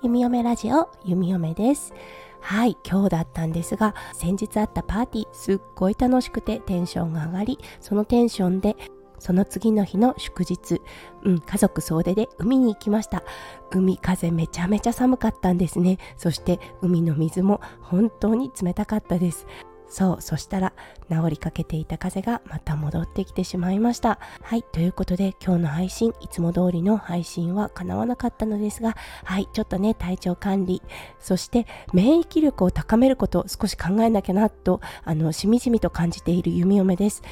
弓嫁ラジオ弓嫁ですはい今日だったんですが先日あったパーティーすっごい楽しくてテンションが上がりそのテンションでその次の日の祝日、うん、家族総出で海に行きました。海風めちゃめちゃ寒かったんですね。そして海の水も本当に冷たかったです。そうそしたら治りかけていた風がまた戻ってきてしまいました。はいということで今日の配信いつも通りの配信は叶わなかったのですがはいちょっとね体調管理そして免疫力を高めることを少し考えなきゃなとあのしみじみと感じている弓嫁です。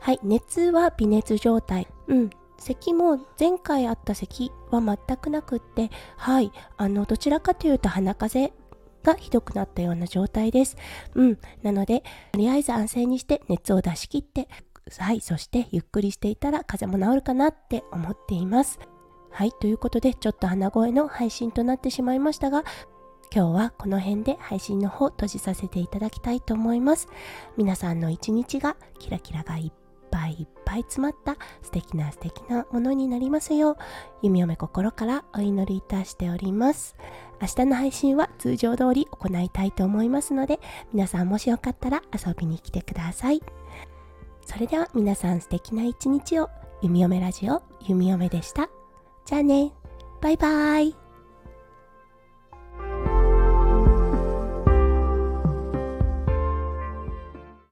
はい熱は微熱状態。うん咳も前回あった咳は全くなくってはいあのどちらかというと鼻風邪がひどくなったような状態です。うん。なので、とりあえず安静にして熱を出し切って、はい。そしてゆっくりしていたら風邪も治るかなって思っています。はい。ということで、ちょっと鼻声の配信となってしまいましたが、今日はこの辺で配信の方閉じさせていただきたいと思います。皆さんの一日がキラキラがいっぱいいっぱい詰まった素敵な素敵なものになりますよう弓嫁心からお祈りいたしております。明日の配信は通常通り行いたいと思いますので皆さんもしよかったら遊びに来てください。それでは皆さん素敵な一日を。弓嫁ラジオ弓嫁でした。じゃあね。バイバーイ。